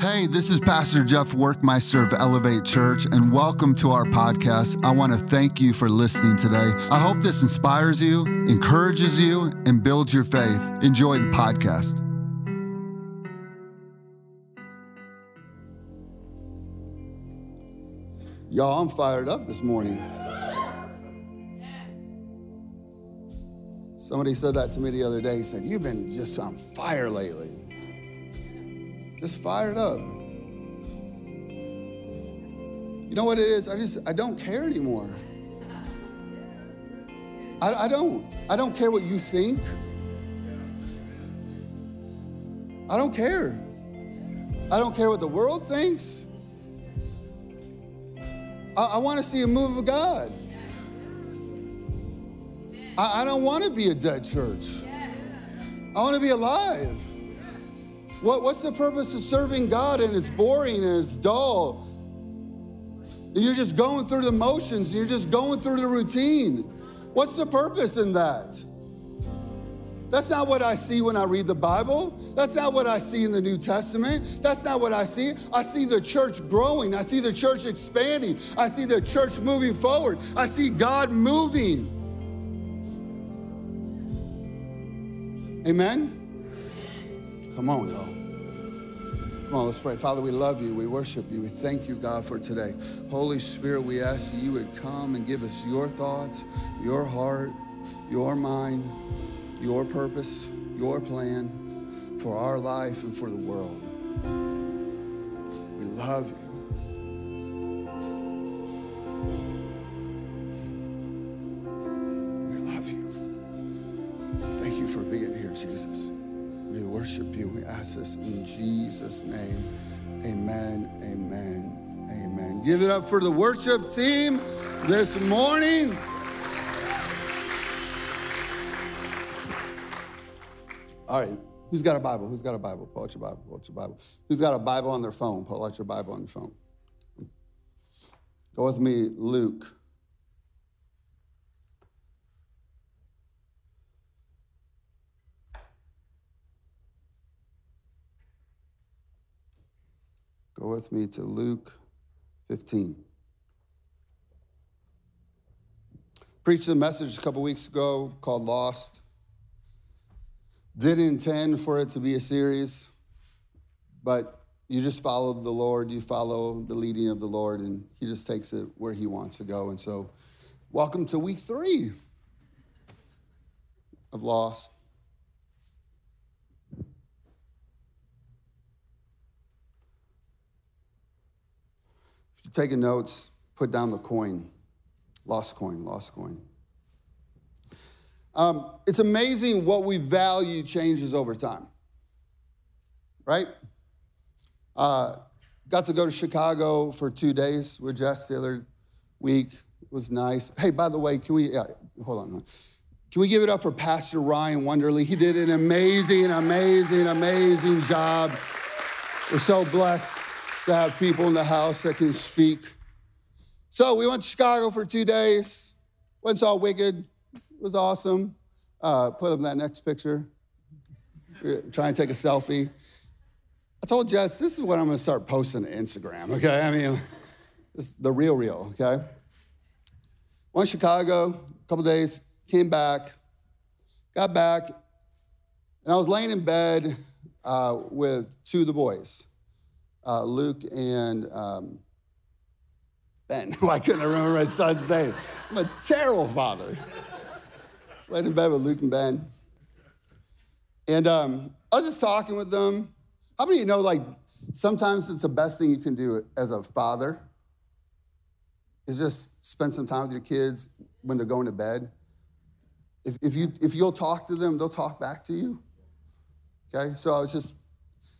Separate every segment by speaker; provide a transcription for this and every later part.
Speaker 1: Hey, this is Pastor Jeff Workmeister of Elevate Church, and welcome to our podcast. I want to thank you for listening today. I hope this inspires you, encourages you, and builds your faith. Enjoy the podcast. Y'all, I'm fired up this morning. Somebody said that to me the other day. He said, You've been just on fire lately. Just fired up. You know what it is? I just, I don't care anymore. I, I don't. I don't care what you think. I don't care. I don't care what the world thinks. I, I want to see a move of God. I, I don't want to be a dead church. I want to be alive. What, what's the purpose of serving God and it's boring and it's dull? And you're just going through the motions and you're just going through the routine. What's the purpose in that? That's not what I see when I read the Bible. That's not what I see in the New Testament. That's not what I see. I see the church growing. I see the church expanding. I see the church moving forward. I see God moving. Amen? Come on, y'all. Come on, let's pray. Father, we love you. We worship you. We thank you, God, for today. Holy Spirit, we ask you would come and give us your thoughts, your heart, your mind, your purpose, your plan for our life and for the world. We love you. Name. Amen, amen, amen. Give it up for the worship team this morning. All right, who's got a Bible? Who's got a Bible? Pull out your Bible. Pull out your Bible. Who's got a Bible on their phone? Pull out your Bible on your phone. Go with me, Luke. Go with me to Luke 15. Preached a message a couple weeks ago called Lost. Didn't intend for it to be a series, but you just follow the Lord, you follow the leading of the Lord, and He just takes it where He wants to go. And so, welcome to week three of Lost. You're taking notes, put down the coin. Lost coin, lost coin. Um, it's amazing what we value changes over time, right? Uh, got to go to Chicago for two days with Jess the other week. It was nice. Hey, by the way, can we, yeah, hold on. Can we give it up for Pastor Ryan Wonderly? He did an amazing, amazing, amazing job. We're so blessed to have people in the house that can speak. So we went to Chicago for two days. Went saw Wicked. It was awesome. Uh, put up that next picture. Try and take a selfie. I told Jess, this is what I'm going to start posting to Instagram. Okay, I mean, this is the real, real. Okay. Went to Chicago, a couple days, came back, got back, and I was laying in bed uh, with two of the boys uh, Luke and um, Ben. I couldn't remember my son's name. I'm a terrible father. Laid in bed with Luke and Ben. And um, I was just talking with them. How many of you know, like, sometimes it's the best thing you can do as a father is just spend some time with your kids when they're going to bed. If, if, you, if you'll talk to them, they'll talk back to you. Okay? So I was just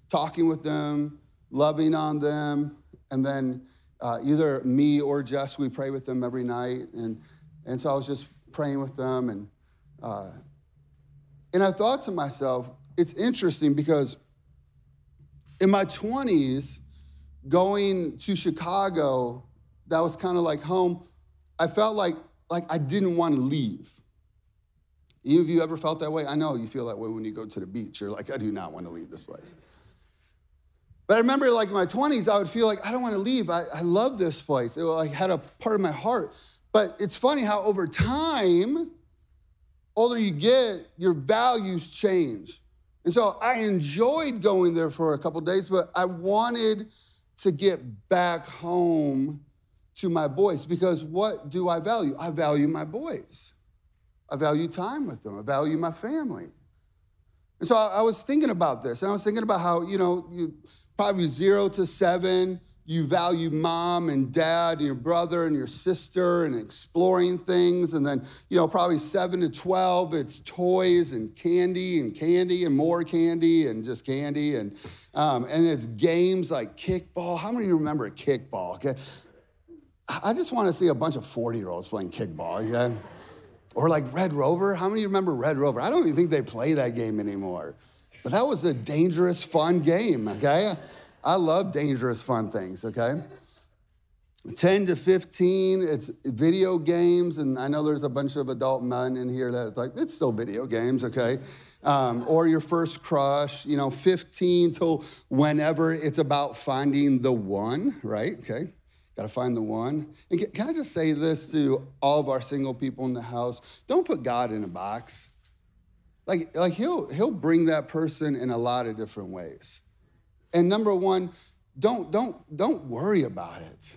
Speaker 1: talking with them, loving on them, and then uh, either me or Jess, we pray with them every night. And, and so I was just praying with them. And, uh, and I thought to myself, it's interesting because in my 20s, going to Chicago, that was kind of like home. I felt like, like I didn't want to leave. Any of you ever felt that way? I know you feel that way when you go to the beach. You're like, I do not want to leave this place. But I remember, like in my 20s, I would feel like I don't want to leave. I, I love this place. It like had a part of my heart. But it's funny how over time, older you get, your values change. And so I enjoyed going there for a couple days, but I wanted to get back home to my boys because what do I value? I value my boys. I value time with them. I value my family. And so I, was thinking about this, and I was thinking about how, you know, you probably zero to seven, you value mom and dad and your brother and your sister and exploring things. And then, you know, probably seven to 12, it's toys and candy and candy and more candy and just candy. And, um, and it's games like kickball. How many of you remember kickball? Okay. I just want to see a bunch of 40 year olds playing kickball. Yeah. Or like Red Rover. How many of you remember Red Rover? I don't even think they play that game anymore. But that was a dangerous, fun game, okay? I love dangerous, fun things, okay? 10 to 15, it's video games, and I know there's a bunch of adult men in here that like, it's still video games, okay? Um, or your first crush, you know, 15 till whenever it's about finding the one, right? Okay. Got to find the one. And can I just say this to all of our single people in the house? Don't put God in a box. Like, like he'll, he'll bring that person in a lot of different ways. And number one, don't, don't, don't worry about it.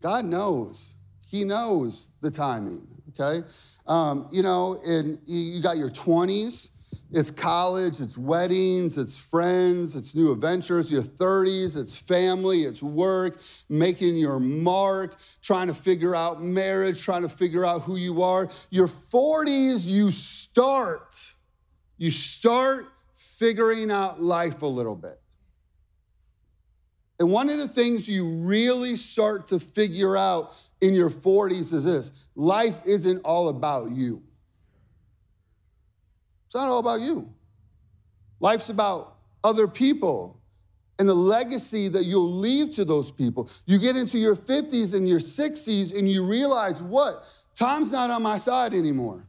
Speaker 1: God knows. He knows the timing, okay? Um, you know, and you got your 20s, it's college, it's weddings, it's friends, it's new adventures. Your 30s, it's family, it's work, making your mark, trying to figure out marriage, trying to figure out who you are. Your 40s, you start, you start figuring out life a little bit. And one of the things you really start to figure out in your 40s is this life isn't all about you. It's not all about you. Life's about other people and the legacy that you'll leave to those people. You get into your 50s and your 60s and you realize what? Time's not on my side anymore.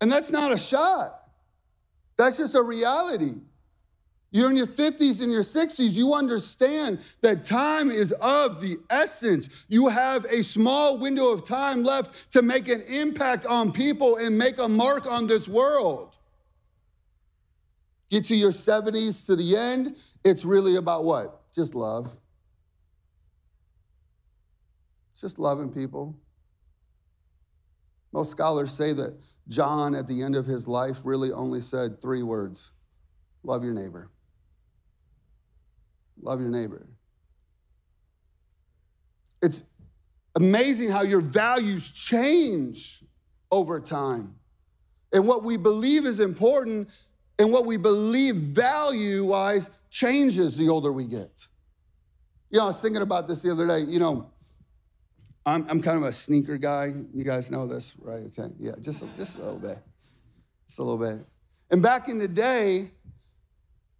Speaker 1: And that's not a shot, that's just a reality. You're in your 50s and your 60s, you understand that time is of the essence. You have a small window of time left to make an impact on people and make a mark on this world. Get to your 70s to the end, it's really about what? Just love. Just loving people. Most scholars say that John, at the end of his life, really only said three words love your neighbor. Love your neighbor. It's amazing how your values change over time. And what we believe is important and what we believe value wise changes the older we get. You know, I was thinking about this the other day. You know, I'm, I'm kind of a sneaker guy. You guys know this, right? Okay. Yeah, just, just a little bit. Just a little bit. And back in the day,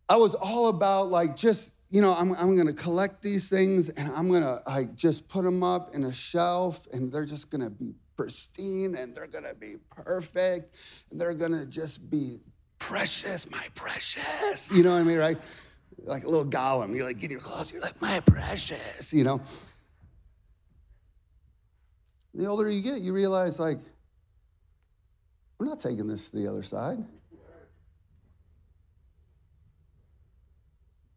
Speaker 1: I was all about like just you know, I'm, I'm to collect these things and I'm to like just put them up in a shelf and they're just to be pristine and they're to be perfect and they're to just be precious, my precious. You know what I mean, right? Like a little Gollum. You're like, get your clothes. You're like, my precious, you know? The older you get, you realize, like, I'm not taking this to the other side. I'm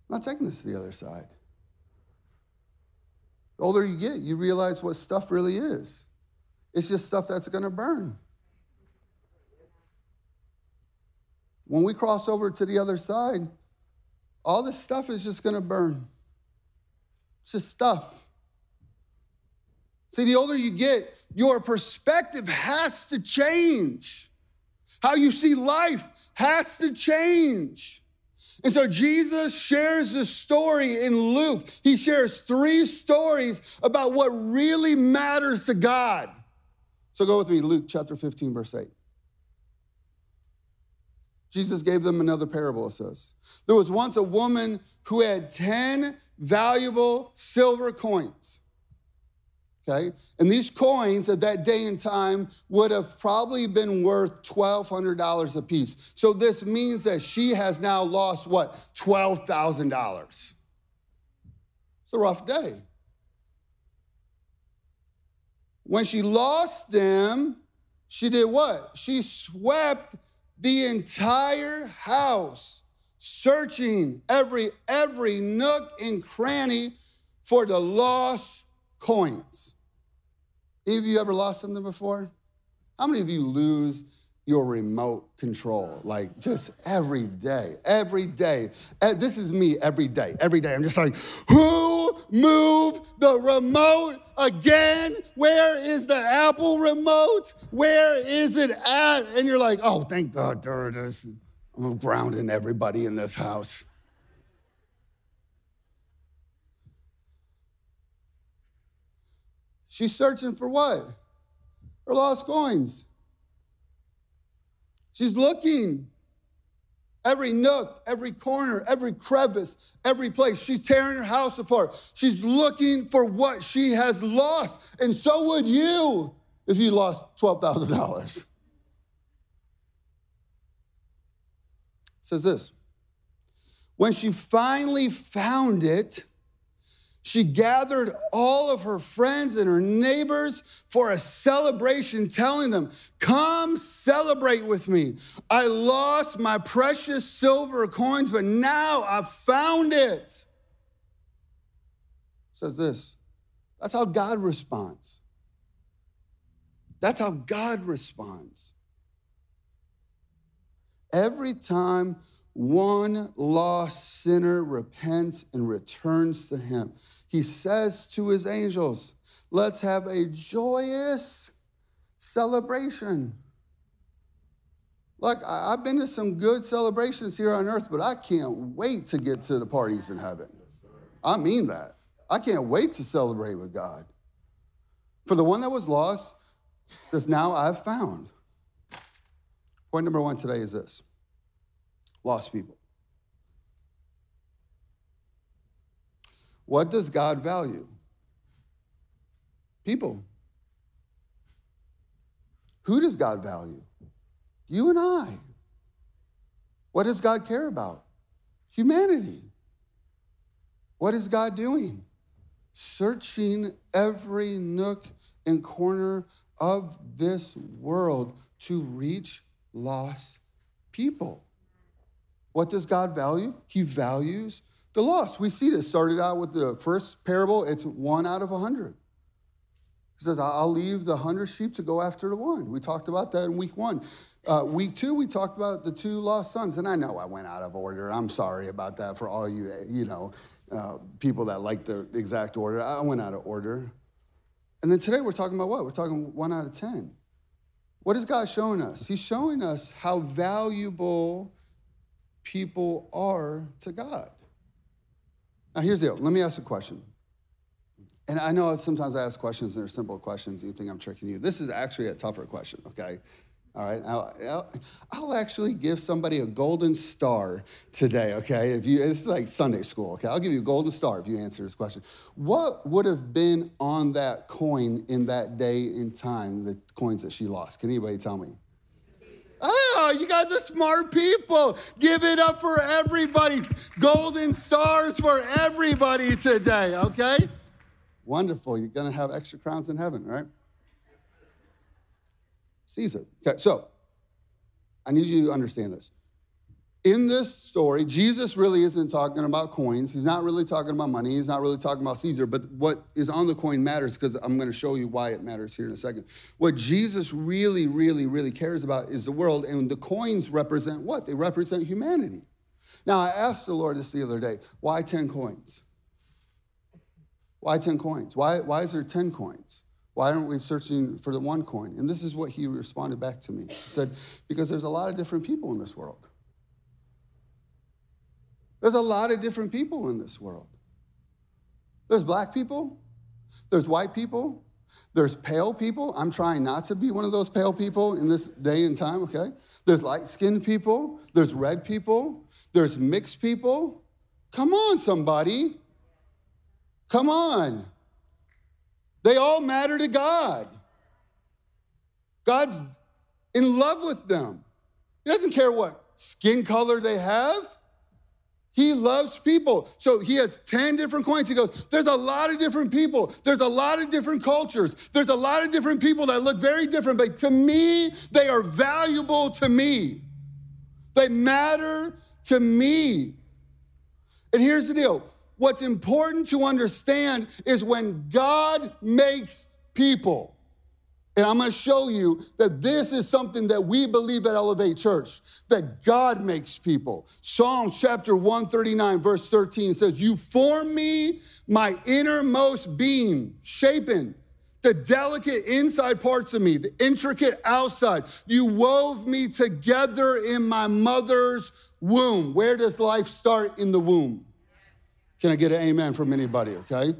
Speaker 1: not taking this to the other side. The older you get, you realize what stuff really is. It's just stuff that's going to burn. When we cross over to the other side, all this stuff is just going to burn. It's just stuff. See, the older you get, your perspective has to change. How you see life has to change. And so Jesus shares this story in Luke. He shares three stories about what really matters to God. So go with me, Luke chapter 15, verse 8. Jesus gave them another parable, it says. There was once a woman who had 10 valuable silver coins. Okay? And these coins at that day and time would have probably been worth $1,200 a piece. So this means that she has now lost what? $12,000. It's a rough day. When she lost them, she did what? She swept the entire house, searching every every nook and cranny for the lost coins. Any of you ever lost something before? How many of you lose your remote control? Like just every day, every day. Eh, this is me every day, every day. I'm just like, who moved the remote again? Where is the Apple remote? Where is it at? And you're like, oh, thank God, there it is. I'm grounding everybody in this house. She's searching for what? Her lost coins. She's looking every nook, every corner, every crevice, every place. She's tearing her house apart. She's looking for what she has lost. And so would you if you lost $12,000. says this When she finally found it, she gathered all of her friends and her neighbors for a celebration, telling them, Come celebrate with me. I lost my precious silver coins, but now I've found it. Says this. That's how God responds. That's how God responds. Every time one lost sinner repents and returns to him, he says to his angels, Let's have a joyous celebration. Look, I've been to some good celebrations here on earth, but I can't wait to get to the parties in heaven. I mean that. I can't wait to celebrate with God. For the one that was lost, says, Now I've found. Point number one today is this lost people. What does God value? People. Who does God value? You and I. What does God care about? Humanity. What is God doing? Searching every nook and corner of this world to reach lost people. What does God value? He values the lost. We see this started out with the first parable, it's one out of a hundred. He says, I'll leave the hundred sheep to go after the one. We talked about that in week one. Uh, week two, we talked about the two lost sons. And I know I went out of order. I'm sorry about that for all you, you know, uh, people that like the exact order. I went out of order. And then today we're talking about what? We're talking one out of 10. What is God showing us? He's showing us how valuable people are to God. Now, here's the deal. Let me ask a question. And I know sometimes I ask questions and they're simple questions and you think I'm tricking you. This is actually a tougher question, okay? All right, I'll, I'll, actually give somebody a golden star today, okay? If you, it's like Sunday school, okay? I'll give you a golden star if you answer this question. What would have been on that coin in that day and time, the coins that she lost? Can anybody tell me? You guys are smart people. Give it up for everybody. Golden stars for everybody today, okay? Wonderful. You're going to have extra crowns in heaven, right? Caesar. Okay, so I need you to understand this in this story, Jesus really isn't talking about coins. He's not really talking about money. He's not really talking about Caesar. But what is on the coin matters because I'm going to show you why it matters here in a second. What Jesus really, really, really cares about is the world. And the coins represent what? They represent humanity. Now, I asked the Lord this the other day why 10 coins? Why 10 coins? Why, why is there 10 coins? Why aren't we searching for the one coin? And this is what he responded back to me. He said, Because there's a lot of different people in this world. There's a lot of different people in this world. There's black people, there's white people, there's pale people. I'm trying not to be one of those pale people in this day and time, okay? There's light skinned people, there's red people, there's mixed people. Come on, somebody. Come on. They all matter to God. God's in love with them. He doesn't care what skin color they have. He loves people. So he has 10 different coins. He goes, There's a lot of different people. There's a lot of different cultures. There's a lot of different people that look very different, but to me, they are valuable to me. They matter to me. And here's the deal what's important to understand is when God makes people, and I'm going to show you that this is something that we believe at Elevate Church, that God makes people. Psalms chapter 139, verse 13 says, You form me, my innermost being, shapen, the delicate inside parts of me, the intricate outside. You wove me together in my mother's womb. Where does life start? In the womb. Can I get an amen from anybody, okay?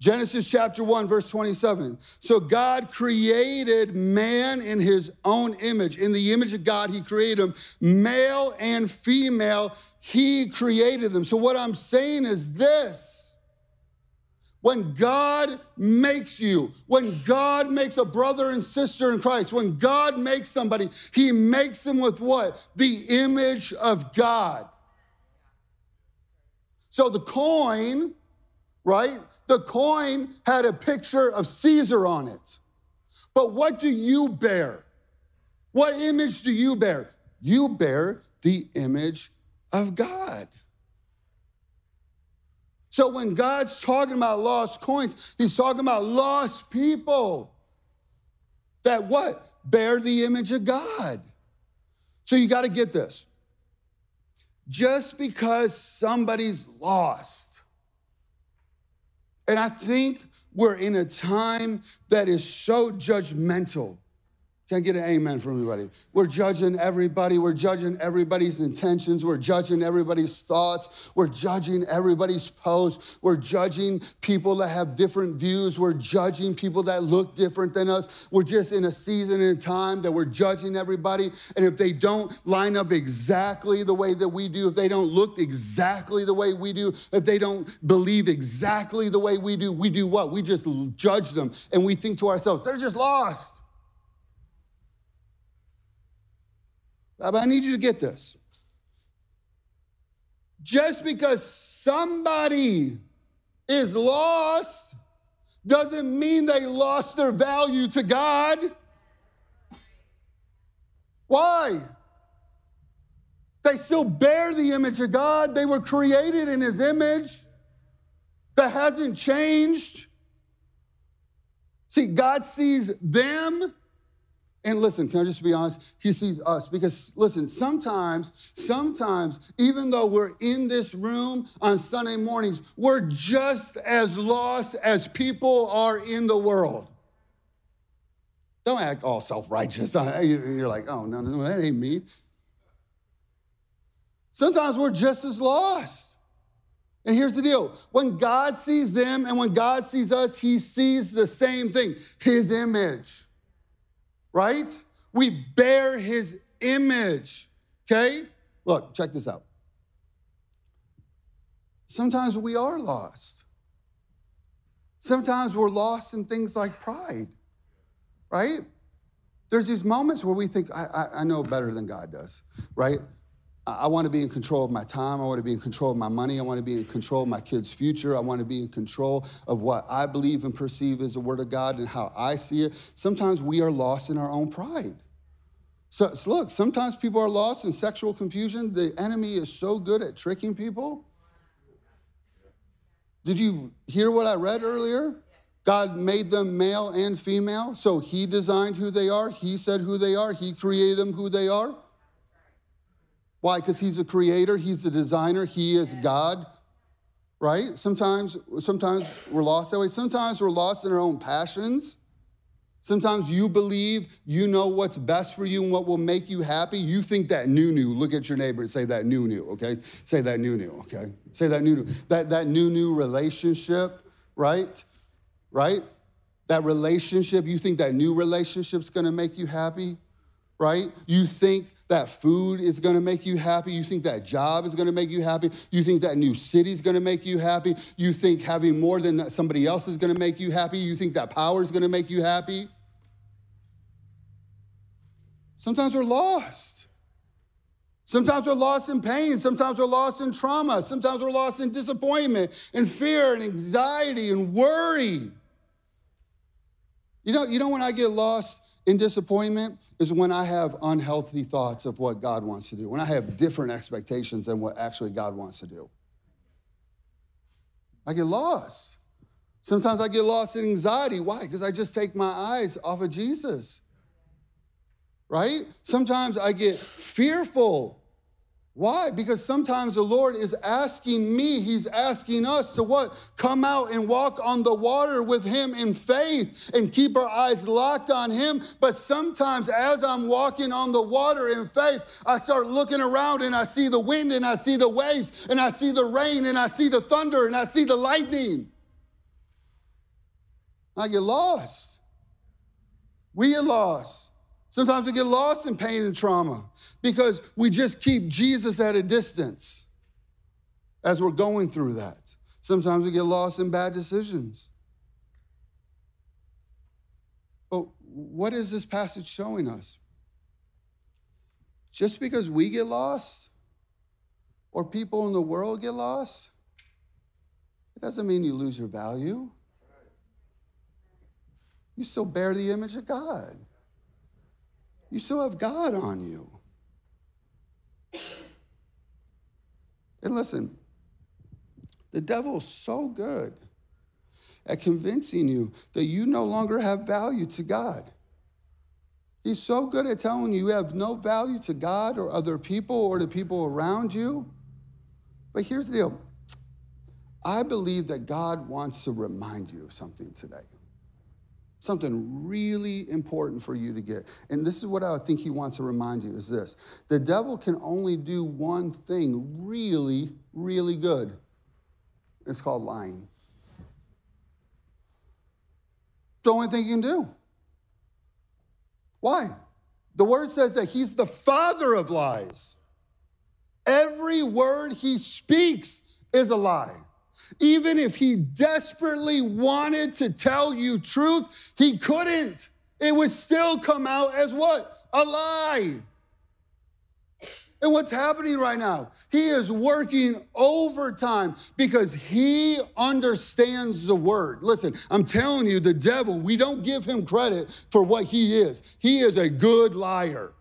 Speaker 1: Genesis chapter 1, verse 27. So God created man in his own image. In the image of God, he created them, male and female, he created them. So what I'm saying is this. When God makes you, when God makes a brother and sister in Christ, when God makes somebody, he makes them with what? The image of God. So the coin, right? The coin had a picture of Caesar on it. But what do you bear? What image do you bear? You bear the image of God. So when God's talking about lost coins, he's talking about lost people that what? Bear the image of God. So you got to get this. Just because somebody's lost and I think we're in a time that is so judgmental can't get an amen from anybody. We're judging everybody. We're judging everybody's intentions. We're judging everybody's thoughts. We're judging everybody's posts. We're judging people that have different views. We're judging people that look different than us. We're just in a season and time that we're judging everybody. And if they don't line up exactly the way that we do, if they don't look exactly the way we do, if they don't believe exactly the way we do, we do what? We just judge them and we think to ourselves, they're just lost. But I need you to get this. Just because somebody is lost doesn't mean they lost their value to God. Why? They still bear the image of God. They were created in His image. That hasn't changed. See, God sees them and listen, can I just be honest? He sees us because, listen, sometimes, sometimes, even though we're in this room on Sunday mornings, we're just as lost as people are in the world. Don't act all self righteous. You're like, oh, no, no, that ain't me. Sometimes we're just as lost. And here's the deal when God sees them and when God sees us, he sees the same thing his image right? We bear his image, okay? Look, check this out. Sometimes we are lost. Sometimes we're lost in things like pride, right? There's these moments where we think, I, I, I know better than God does, right? I want to be in control of my time. I want to be in control of my money. I want to be in control of my kids' future. I want to be in control of what I believe and perceive as the Word of God and how I see it. Sometimes we are lost in our own pride. So, look, sometimes people are lost in sexual confusion. The enemy is so good at tricking people. Did you hear what I read earlier? God made them male and female, so He designed who they are. He said who they are. He created them who they are. Why? Because he's a creator, he's a designer, he is God. Right? Sometimes, sometimes we're lost that way. Sometimes we're lost in our own passions. Sometimes you believe you know what's best for you and what will make you happy. You think that new new. Look at your neighbor and say that new new, okay? Say that new new, okay? Say that new new. That, that new new relationship, right? Right? That relationship, you think that new relationship's gonna make you happy, right? You think that food is gonna make you happy. You think that job is gonna make you happy. You think that new city is gonna make you happy. You think having more than somebody else is gonna make you happy. You think that power is gonna make you happy. Sometimes we're lost. Sometimes we're lost in pain. Sometimes we're lost in trauma. Sometimes we're lost in disappointment and fear and anxiety and worry. You know, you know when I get lost in disappointment is when I have unhealthy thoughts of what God wants to do, when I have different expectations than what actually God wants to do. I get lost. Sometimes I get lost in anxiety. Why? Because I just take my eyes off of Jesus. Right? Sometimes I get fearful why? Because sometimes the Lord is asking me, He's asking us to what? Come out and walk on the water with Him in faith and keep our eyes locked on Him. But sometimes as I'm walking on the water in faith, I start looking around and I see the wind and I see the waves and I see the rain and I see the thunder and I see the lightning. I get lost. We get lost. Sometimes we get lost in pain and trauma because we just keep Jesus at a distance as we're going through that. Sometimes we get lost in bad decisions. But what is this passage showing us? Just because we get lost or people in the world get lost, it doesn't mean you lose your value. You still bear the image of God. You still have God on you. And listen, the devil's so good at convincing you that you no longer have value to God. He's so good at telling you you have no value to God or other people or to people around you. But here's the deal I believe that God wants to remind you of something today. Something really important for you to get. And this is what I think he wants to remind you is this. The devil can only do one thing really, really good. It's called lying. It's the only thing he can do. Why? The word says that he's the father of lies. Every word he speaks is a lie. Even if he desperately wanted to tell you truth, he couldn't. It would still come out as what? A lie. And what's happening right now? He is working overtime because he understands the word. Listen, I'm telling you, the devil, we don't give him credit for what he is. He is a good liar.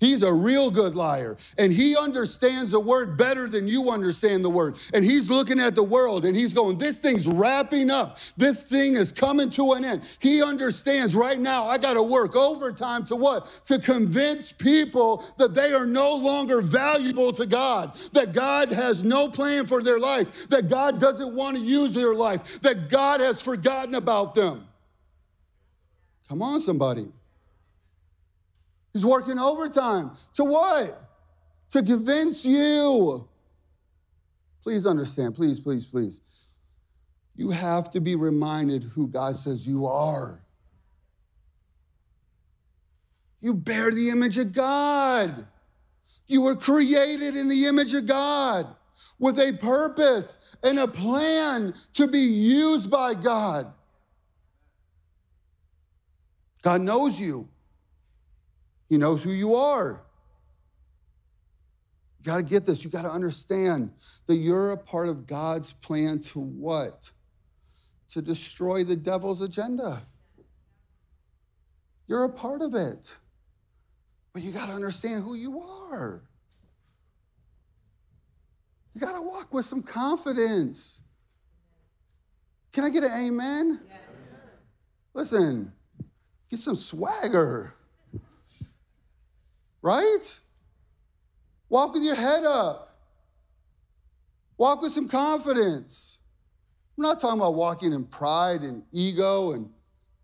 Speaker 1: He's a real good liar. And he understands the word better than you understand the word. And he's looking at the world and he's going, This thing's wrapping up. This thing is coming to an end. He understands right now, I got to work overtime to what? To convince people that they are no longer valuable to God, that God has no plan for their life, that God doesn't want to use their life, that God has forgotten about them. Come on, somebody. He's working overtime. To what? To convince you. Please understand, please, please, please. You have to be reminded who God says you are. You bear the image of God. You were created in the image of God with a purpose and a plan to be used by God. God knows you. He knows who you are. You got to get this. You got to understand that you're a part of God's plan to what? To destroy the devil's agenda. You're a part of it. But you got to understand who you are. You got to walk with some confidence. Can I get an amen? Listen, get some swagger right? Walk with your head up. Walk with some confidence. I'm not talking about walking in pride and ego and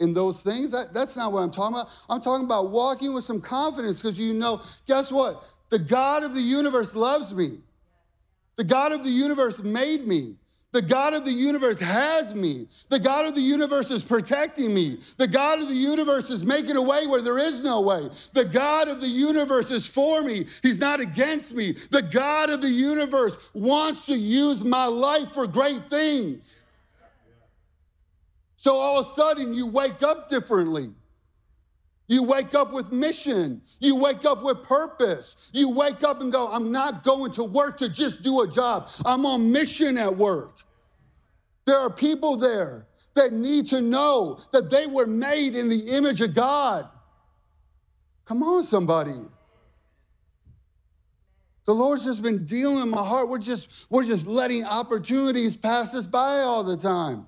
Speaker 1: in those things. That, that's not what I'm talking about. I'm talking about walking with some confidence because you know, guess what? The God of the universe loves me. The God of the universe made me. The God of the universe has me. The God of the universe is protecting me. The God of the universe is making a way where there is no way. The God of the universe is for me. He's not against me. The God of the universe wants to use my life for great things. So all of a sudden, you wake up differently. You wake up with mission. You wake up with purpose. You wake up and go, I'm not going to work to just do a job. I'm on mission at work. There are people there that need to know that they were made in the image of God. Come on, somebody. The Lord's just been dealing in my heart. We're just, we're just letting opportunities pass us by all the time.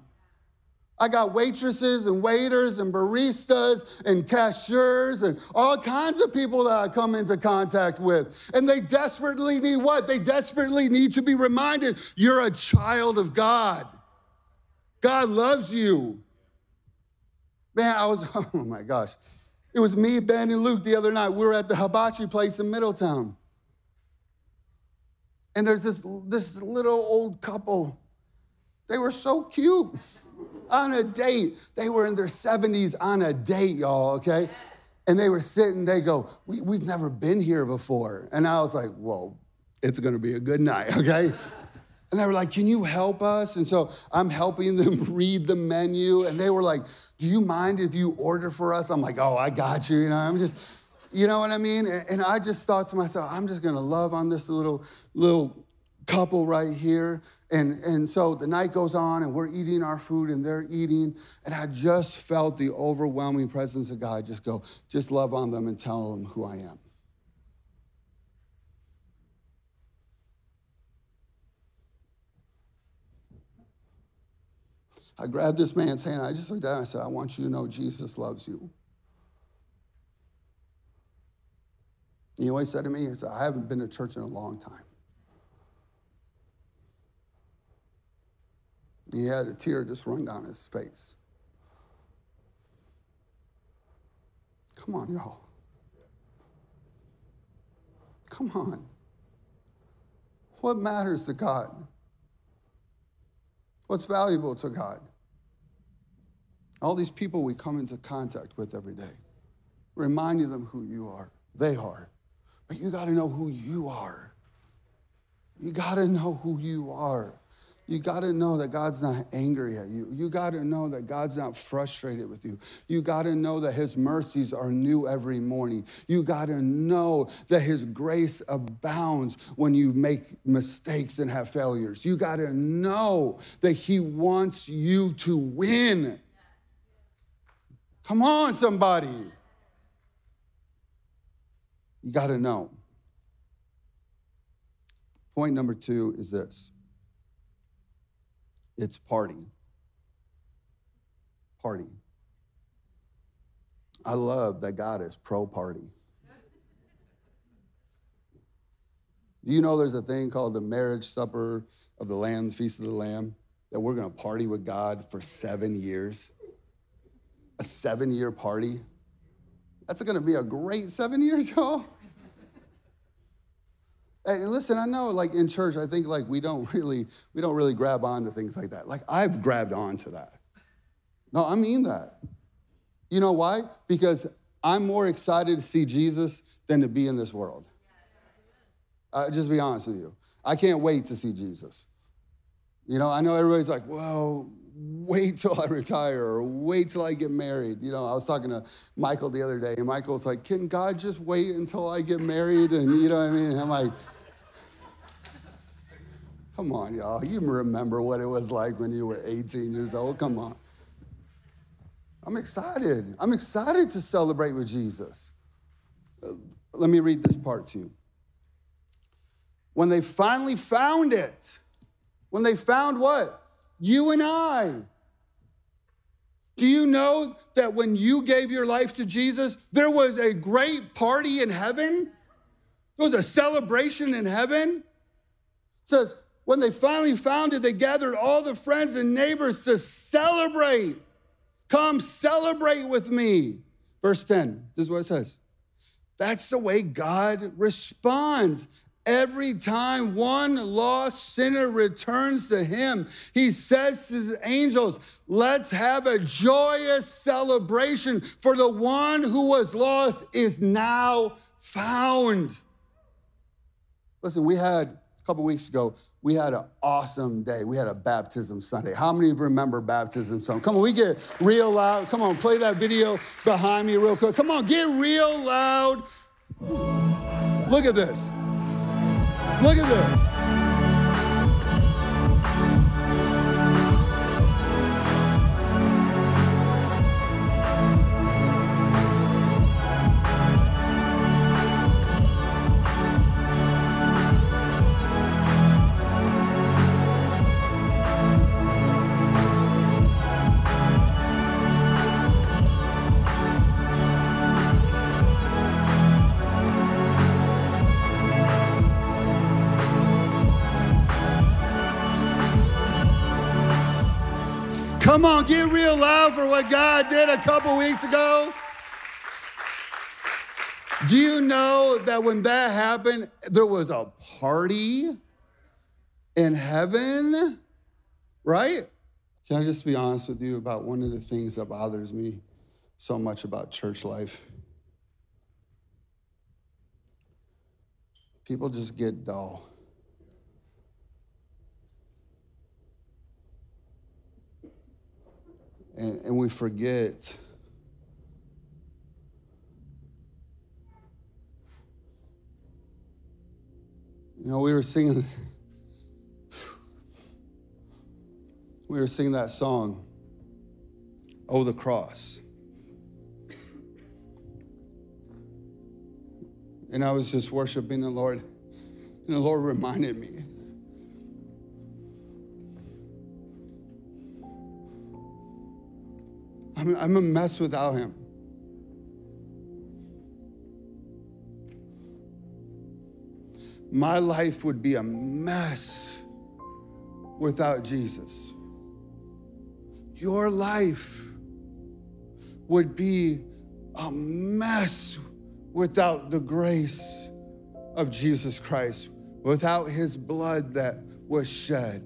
Speaker 1: I got waitresses and waiters and baristas and cashiers and all kinds of people that I come into contact with. And they desperately need what? They desperately need to be reminded you're a child of God. God loves you. Man, I was, oh my gosh. It was me, Ben, and Luke the other night. We were at the hibachi place in Middletown. And there's this, this little old couple. They were so cute on a date. They were in their 70s on a date, y'all, okay? And they were sitting, they go, we, We've never been here before. And I was like, Well, it's gonna be a good night, okay? And they were like, Can you help us? And so I'm helping them read the menu. And they were like, Do you mind if you order for us? I'm like, Oh, I got you. You know, I'm just, you know what I mean? And I just thought to myself, I'm just gonna love on this little, little couple right here. And, and so the night goes on and we're eating our food and they're eating. And I just felt the overwhelming presence of God just go, just love on them and tell them who I am. I grabbed this man's hand. I just looked at him. I said, I want you to know Jesus loves you. You know what he said to me? He said, I haven't been to church in a long time. He had a tear just run down his face. Come on, y'all. Come on. What matters to God? What's valuable to God? All these people we come into contact with every day, reminding them who you are. They are. But you got to know who you are. You got to know who you are. You got to know that God's not angry at you. You got to know that God's not frustrated with you. You got to know that His mercies are new every morning. You got to know that His grace abounds when you make mistakes and have failures. You got to know that He wants you to win. Come on, somebody. You got to know. Point number two is this it's party. Party. I love that God is pro party. Do you know there's a thing called the marriage supper of the Lamb, the Feast of the Lamb, that we're gonna party with God for seven years? A seven year party? That's gonna be a great seven years, y'all. And listen, I know like in church, I think like we don't really, we don't really grab on to things like that. Like I've grabbed on to that. No, I mean that. You know why? Because I'm more excited to see Jesus than to be in this world. Uh, just be honest with you. I can't wait to see Jesus. You know, I know everybody's like, well, wait till I retire or wait till I get married. You know, I was talking to Michael the other day, and Michael's like, can God just wait until I get married? And you know what I mean? I'm like, Come on, y'all. You remember what it was like when you were 18 years old. Come on. I'm excited. I'm excited to celebrate with Jesus. Uh, let me read this part to you. When they finally found it, when they found what? You and I. Do you know that when you gave your life to Jesus, there was a great party in heaven? There was a celebration in heaven. It says, when they finally found it, they gathered all the friends and neighbors to celebrate. Come celebrate with me. Verse 10, this is what it says. That's the way God responds. Every time one lost sinner returns to him, he says to his angels, Let's have a joyous celebration, for the one who was lost is now found. Listen, we had couple weeks ago, we had an awesome day. We had a baptism Sunday. How many of you remember baptism Sunday? Come on, we get real loud. Come on, play that video behind me real quick. Come on, get real loud. Look at this. Look at this. Get real loud for what God did a couple weeks ago. Do you know that when that happened, there was a party in heaven? Right? Can I just be honest with you about one of the things that bothers me so much about church life? People just get dull. And, and we forget. You know, we were singing, we were singing that song, Oh, the Cross. And I was just worshiping the Lord, and the Lord reminded me I'm, I'm a mess without him. My life would be a mess without Jesus. Your life would be a mess without the grace of Jesus Christ, without his blood that was shed.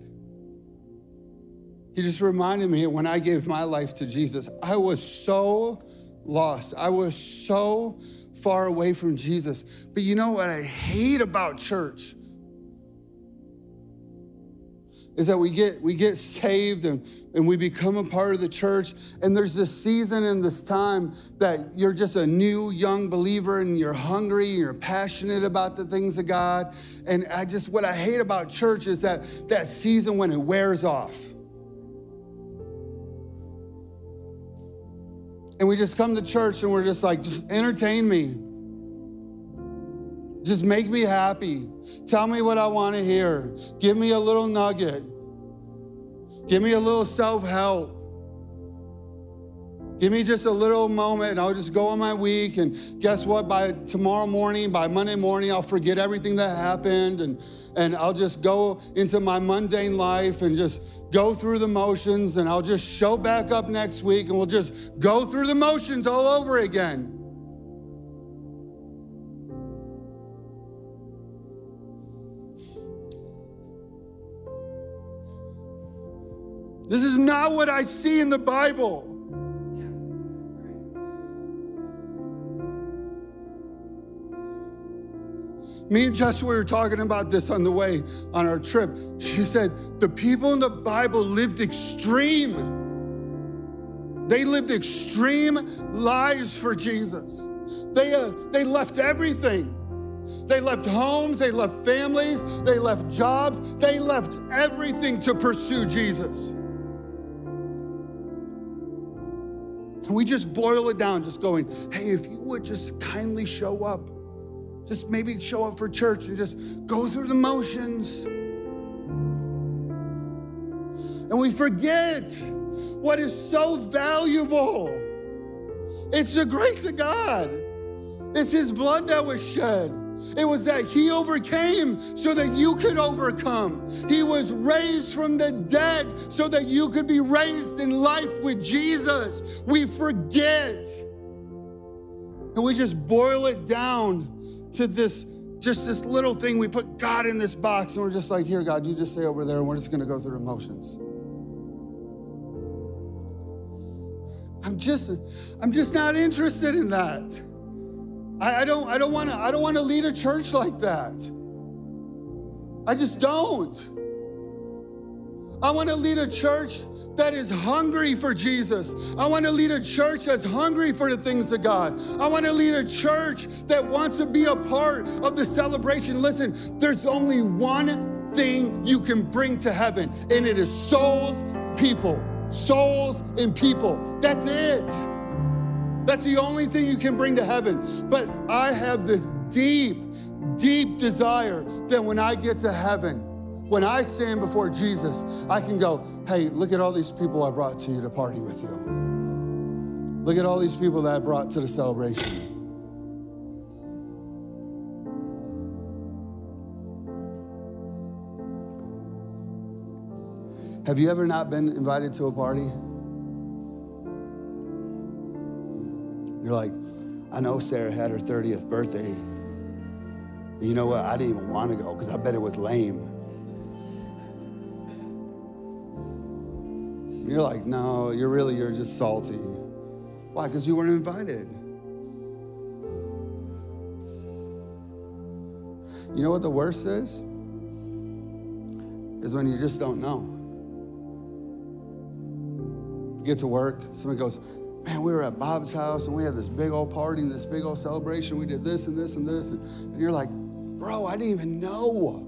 Speaker 1: He just reminded me when I gave my life to Jesus, I was so lost. I was so far away from Jesus. But you know what I hate about church? Is that we get we get saved and, and we become a part of the church. And there's this season and this time that you're just a new young believer and you're hungry and you're passionate about the things of God. And I just what I hate about church is that that season when it wears off and we just come to church and we're just like, just entertain me. Just make me happy. Tell me what I want to hear. Give me a little nugget. Give me a little self help. Give me just a little moment and I'll just go on my week. And guess what? By tomorrow morning, by Monday morning, I'll forget everything that happened and, and I'll just go into my mundane life and just go through the motions and I'll just show back up next week and we'll just go through the motions all over again. This is not what I see in the Bible. Me and Joshua were talking about this on the way on our trip. She said, The people in the Bible lived extreme. They lived extreme lives for Jesus. They, uh, they left everything. They left homes, they left families, they left jobs, they left everything to pursue Jesus. We just boil it down, just going, hey, if you would just kindly show up just maybe show up for church and just go through the motions. And we forget what is so valuable. It's the grace of God. It's His blood that was shed. It was that He overcame so that you could overcome. He was raised from the dead so that you could be raised in life with Jesus. We forget. And we just boil it down to this just this little thing. We put God in this box and we're just like, here, God, you just stay over there and we're just going to go through emotions. I'm just, I'm just not interested in that. I, I don't, I don't want to, I don't want to lead a church like that. I just don't. I want to lead a church that is hungry for Jesus. I want to lead a church that's hungry for the things of God. I want to lead a church that wants to be a part of the celebration. Listen, there's only one thing you can bring to heaven, and it is souls, people. Souls and people. That's it. That's the only thing you can bring to heaven. But I have this deep, deep desire that when I get to heaven, when I stand before Jesus, I can go, hey, look at all these people I brought to you to party with you. Look at all these people that I brought to the celebration. Have you ever not been invited to a party? You're like, I know Sarah had her 30th birthday. You know what? I didn't even want to go because I bet it was lame. You're like, no, you're really, you're just salty. Why? Because you weren't invited. You know what the worst is? Is when you just don't know. You get to work, somebody goes, Man, we were at Bob's house and we had this big old party and this big old celebration. We did this and this and this. And you're like, Bro, I didn't even know.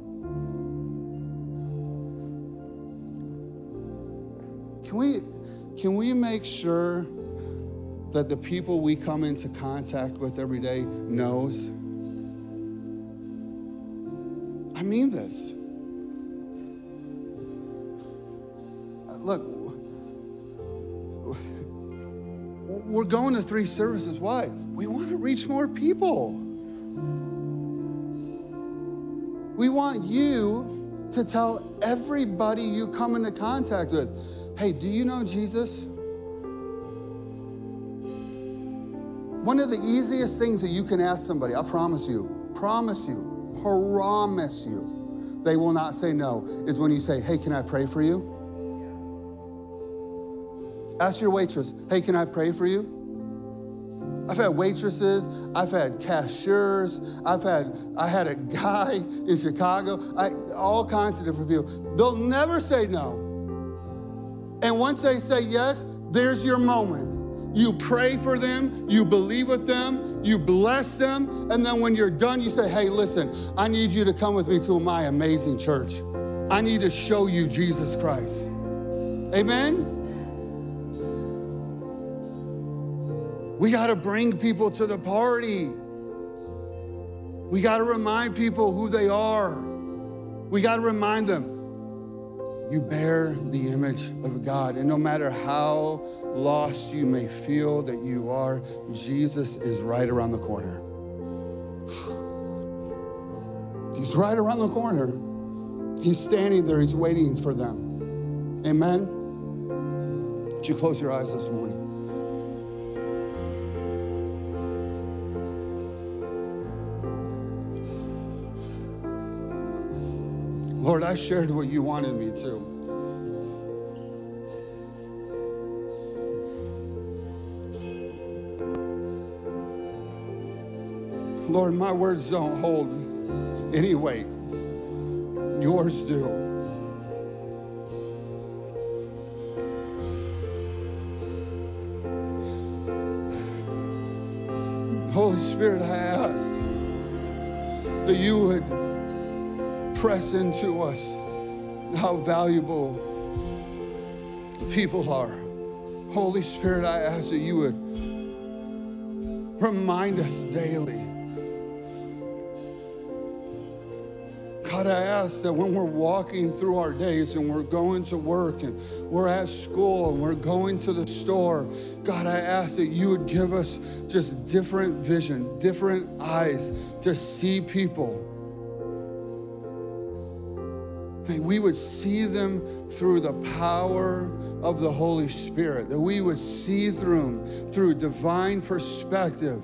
Speaker 1: Can we, can we make sure that the people we come into contact with every day knows? I mean this. Uh, look, we're going to three services. Why? We want to reach more people. We want you to tell everybody you come into contact with Hey, do you know Jesus? One of the easiest things that you can ask somebody, I promise you, promise you, promise you, they will not say no, is when you say, Hey, can I pray for you? Ask your waitress, Hey, can I pray for you? I've had waitresses, I've had cashiers, I've had I had a guy in Chicago, I, all kinds of different people. They'll never say no. And once they say yes, there's your moment. You pray for them, you believe with them, you bless them, and then when you're done, you say, Hey, listen, I need you to come with me to my amazing church. I need to show you Jesus Christ. Amen? We got to bring people to the party. We got to remind people who they are. We got to remind them you bear the image of God. And no matter how lost you may feel that you are, Jesus is right around the corner. He's right around the corner. He's standing there, he's waiting for them. Amen? Would you close your eyes this morning? Lord, I shared what you wanted me to. Lord, my words don't hold any weight. Yours do. Holy Spirit, I ask that you would press into us how valuable people are. Holy Spirit, I ask that you would remind us daily. God, I ask that when we're walking through our days and we're going to work and we're at school and we're going to the store, God, I ask that you would give us just different vision, different eyes to see people May we would see them through the power of the Holy Spirit, that we would see through them through divine perspective.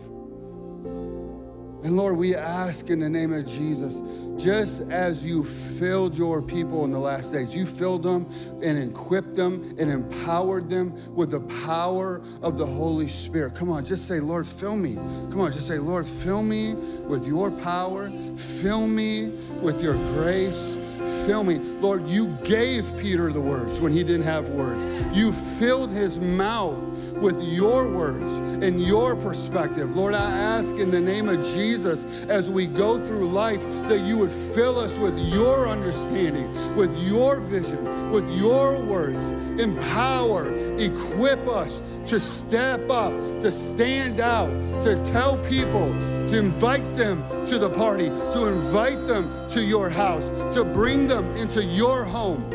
Speaker 1: And Lord, we ask in the name of Jesus, just as you filled your people in the last days, you filled them and equipped them and empowered them with the power of the Holy Spirit. Come on, just say, Lord, fill me. Come on, just say, Lord, fill me with your power, fill me with your grace. Fill me. Lord, you gave Peter the words when he didn't have words. You filled his mouth with your words and your perspective. Lord, I ask in the name of Jesus as we go through life that you would fill us with your understanding, with your vision, with your words. Empower, equip us to step up, to stand out, to tell people, to invite them to the party, to invite them to your house, to bring them into your home.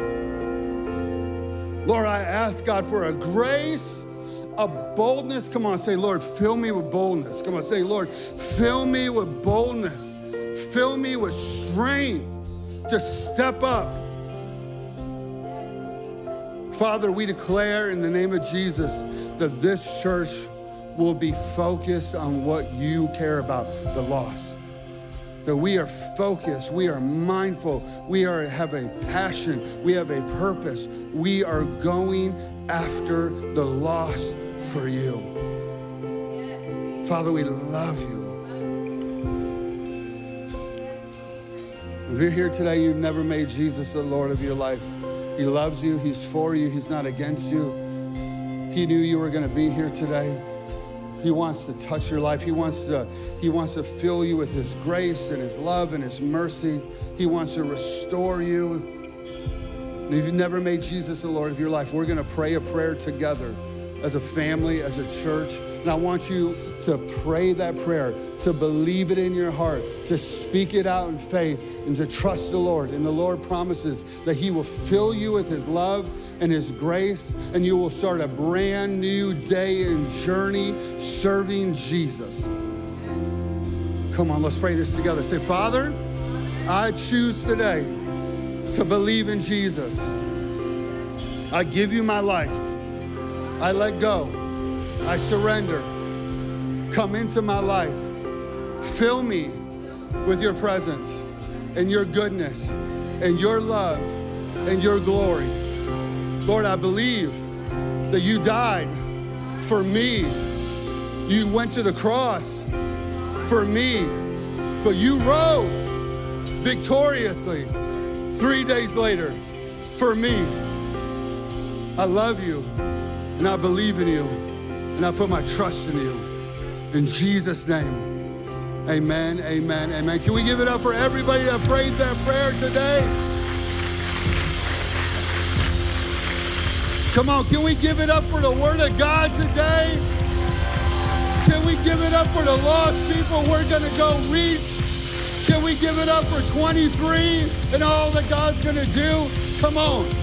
Speaker 1: Lord, I ask God for a grace a boldness. Come on, say, Lord, fill me with boldness. Come on, say, Lord, fill me with boldness. Fill me with strength to step up. Father, we declare in the name of Jesus that this church will be focused on what you care about the lost that we are focused, we are mindful, we are have a passion, we have a purpose. We are going after the lost for you. Father, we love you. If you're here today, you've never made Jesus the Lord of your life. He loves you, He's for you, He's not against you. He knew you were going to be here today. He wants to touch your life. He wants to, he wants to fill you with his grace and his love and his mercy. He wants to restore you. And if you've never made Jesus the Lord of your life, we're going to pray a prayer together as a family, as a church. And I want you to pray that prayer, to believe it in your heart, to speak it out in faith, and to trust the Lord. And the Lord promises that He will fill you with His love and His grace, and you will start a brand new day and journey serving Jesus. Come on, let's pray this together. Say, Father, I choose today to believe in Jesus. I give you my life. I let go. I surrender. Come into my life. Fill me with your presence and your goodness and your love and your glory. Lord, I believe that you died for me. You went to the cross for me, but you rose victoriously three days later for me. I love you and I believe in you and I put my trust in you. In Jesus' name. Amen, amen, amen. Can we give it up for everybody that prayed that prayer today? Come on, can we give it up for the Word of God today? Can we give it up for the lost people we're going to go reach? Can we give it up for 23 and all that God's going to do? Come on.